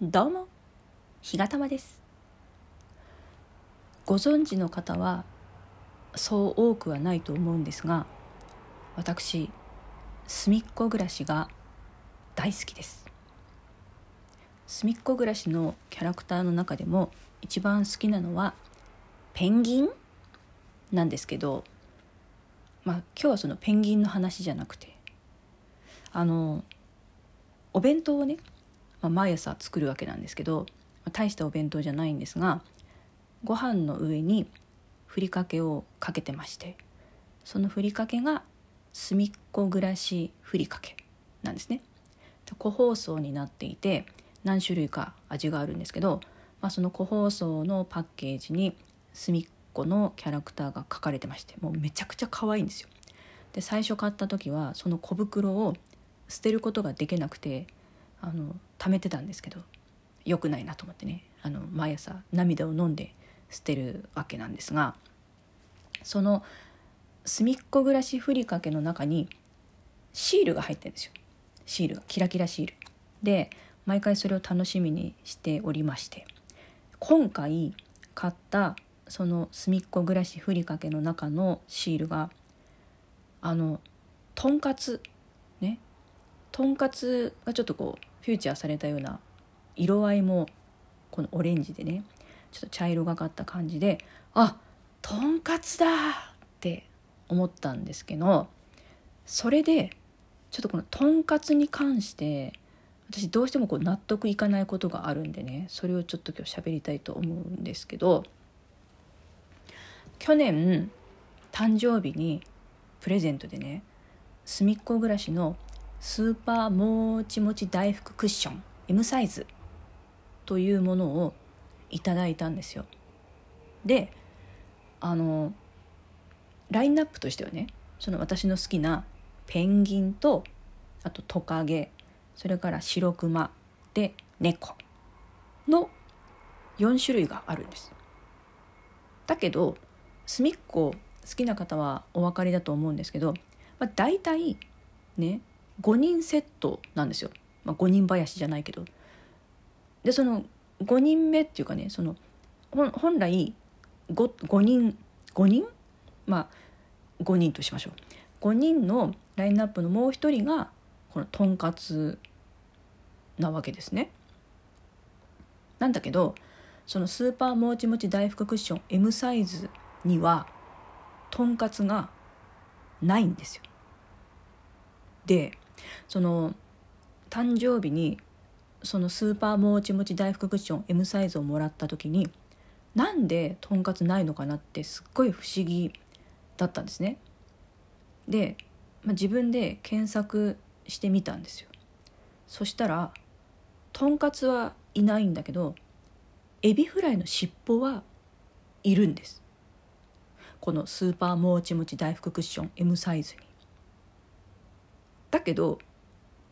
どうもひがたまです。ご存知の方はそう多くはないと思うんですが私隅っこ暮らしが大好きです。隅っこ暮らしのキャラクターの中でも一番好きなのはペンギンなんですけどまあ今日はそのペンギンの話じゃなくてあのお弁当をね、まあ、毎朝作るわけなんですけど、まあ、大したお弁当じゃないんですがご飯の上にふりかけをかけてましてそのふりかけが隅っこ暮らしふりかけなんですね。個包装になっていて何種類か味があるんですけど、まあ、その個包装のパッケージに隅っこのキャラクターが書かれてましてもうめちゃくちゃ可愛いんですよ。で最初買った時はその小袋を捨てることができなくてあの貯めてたんですけど良くないなと思ってね。あの毎朝涙を飲んで捨てるわけなんですがその隅っこ暮らしふりかけの中にシールが入ってるんですよ。シールがキラキラシール。で毎回それを楽しみにしておりまして今回買ったその隅っこ暮らしふりかけの中のシールがあのとんかつね。とんかつがちょっとこうフューチャーされたような色合いもこのオレンジでねちょっと茶色がかった感じであとんかつだって思ったんですけどそれでちょっとこのとんかつに関して私どうしてもこう納得いかないことがあるんでねそれをちょっと今日喋りたいと思うんですけど去年誕生日にプレゼントでね隅っこ暮らしのスーパーもちもち大福クッション M サイズというものをいただいたんですよ。であのラインナップとしてはねその私の好きなペンギンとあとトカゲそれから白クマで猫の4種類があるんです。だけど隅っこ好きな方はお分かりだと思うんですけど、まあ、大体ね5人セットなんですよ、まあ、5人林じゃないけどでその5人目っていうかねその本来 5, 5人5人？まあ5人としましょう5人のラインナップのもう一人がこのとんかつなわけですね。なんだけどそのスーパーもちもち大福クッション M サイズにはとんかつがないんですよ。でその誕生日にそのスーパーもちもち大福クッション M サイズをもらった時になんでとんかつないのかなってすっごい不思議だったんですね。で、まあ、自分で検索してみたんですよ。そしたらとんかつはいないんだけどエビフライの尻尾はいるんです。このスーパーもちもち大福クッション M サイズに。けど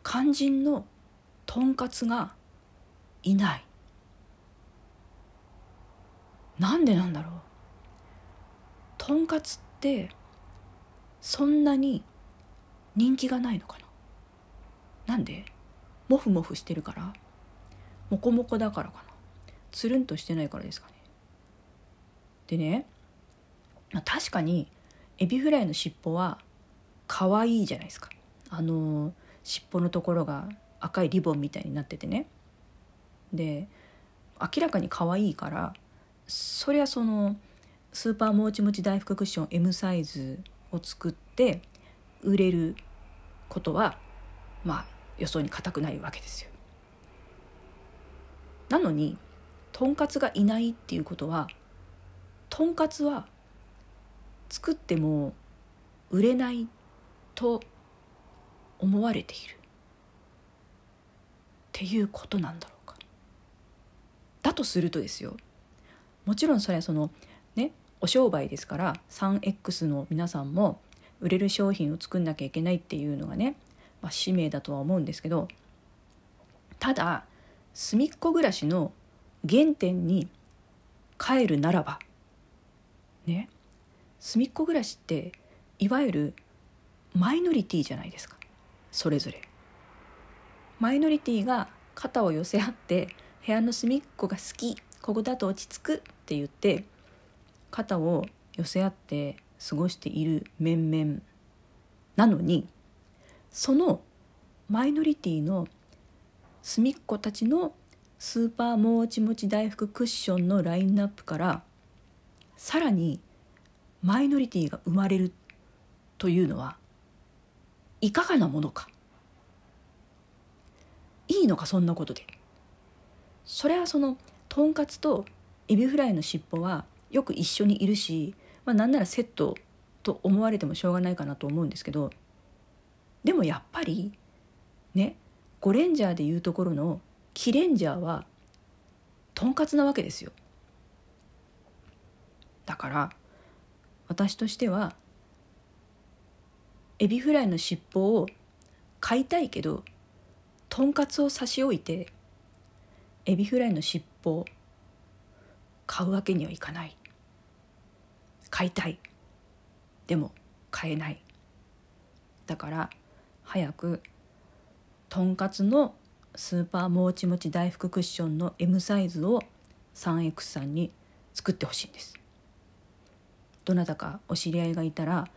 肝心のとんかつがいない。なんでなんだろう。とんかつってそんなに人気がないのかな。なんで？モフモフしてるから。モコモコだからかな。つるんとしてないからですかね。でね確かにエビフライの尻尾は可愛いじゃないですか。あの尻尾のところが赤いリボンみたいになっててねで明らかに可愛いからそりゃそのスーパーもちもち大福クッション M サイズを作って売れることはまあ予想に難くないわけですよ。なのにとんかつがいないっていうことはとんかつは作っても売れないと思われている。っていうことなんだろうか。だとするとですよ。もちろんそれはそのねお商売ですから 3X の皆さんも売れる商品を作んなきゃいけないっていうのがね、まあ、使命だとは思うんですけどただ隅っこ暮らしの原点に帰るならばね隅っこ暮らしっていわゆるマイノリティじゃないですか。それぞれ。マイノリティが肩を寄せ合って部屋の隅っこが好きここだと落ち着くって言って肩を寄せ合って過ごしている面々なのにそのマイノリティの隅っこたちのスーパーもちもち大福クッションのラインナップからさらにマイノリティが生まれるというのはいかがなものか。いいのかそんなことで。それはそのとんかつとエビフライの尻尾はよく一緒にいるし、まあ、なんならセットと思われてもしょうがないかなと思うんですけどでもやっぱりねゴレンジャーでいうところのキレンジャーはとんかつなわけですよ。だから私としてはエビフライの尻尾を買いたいけどとんかつを差し置いてエビフライの尻尾を買うわけにはいかない。買いたい。でも買えない。だから早くとんかつのスーパーもちもち大福クッションの M サイズを 3X さんに作ってほしいんです。どなたかお知り合いがいたら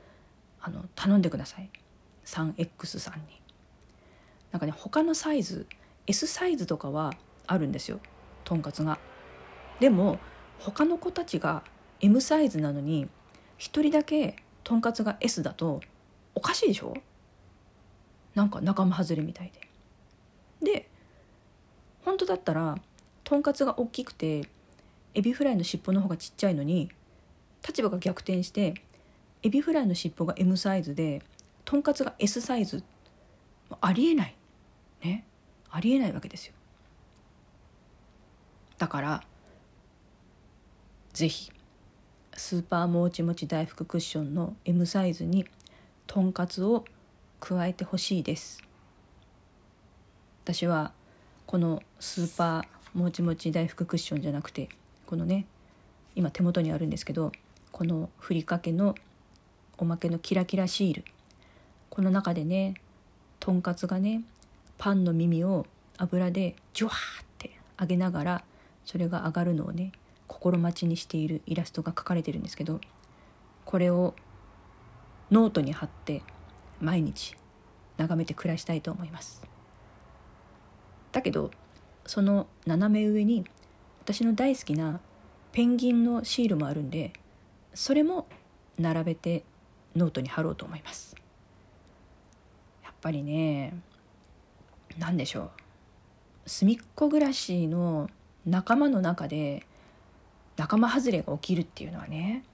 あの頼んでください。3X さんに。なんかね他のサイズ S サイズとかはあるんですよ。とんかつが。でも他の子たちが M サイズなのに1人だけとんかつが S だとおかしいでしょ？なんか仲間外れみたいで。で本当だったらとんかつが大きくてエビフライの尻尾の方がちっちゃいのに立場が逆転してエビフライの尻尾が M サイズでとんかつが S サイズ。ありえない。ね。ありえないわけですよ。だから是非スーパーもちもち大福クッションの M サイズにとんかつを加えてほしいです。私はこのスーパーもちもち大福クッションじゃなくてこのね今手元にあるんですけどこのふりかけのおまけのキラキラシールこの中でねとんかつがねパンの耳を油でジュワーって揚げながらそれが上がるのをね心待ちにしているイラストが描かれてるんですけどこれをノートに貼って毎日眺めて暮らしたいと思います。だけどその斜め上に私の大好きなペンギンのシールもあるんでそれも並べてノートに貼ろうと思います。やっぱりね何でしょう。隅っこ暮らしの仲間の中で仲間外れが起きるっていうのはね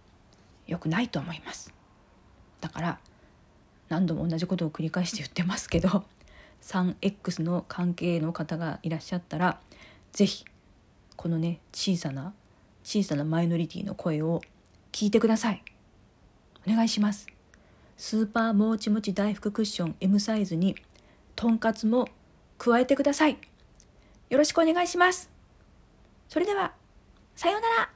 よくないと思います。だから何度も同じことを繰り返して言ってますけど 3X の関係の方がいらっしゃったら是非このね小さな小さなマイノリティの声を聞いてください。お願いします。スーパーもちもち大福クッション M サイズにとんかつも加えてください。よろしくお願いします。それではさようなら。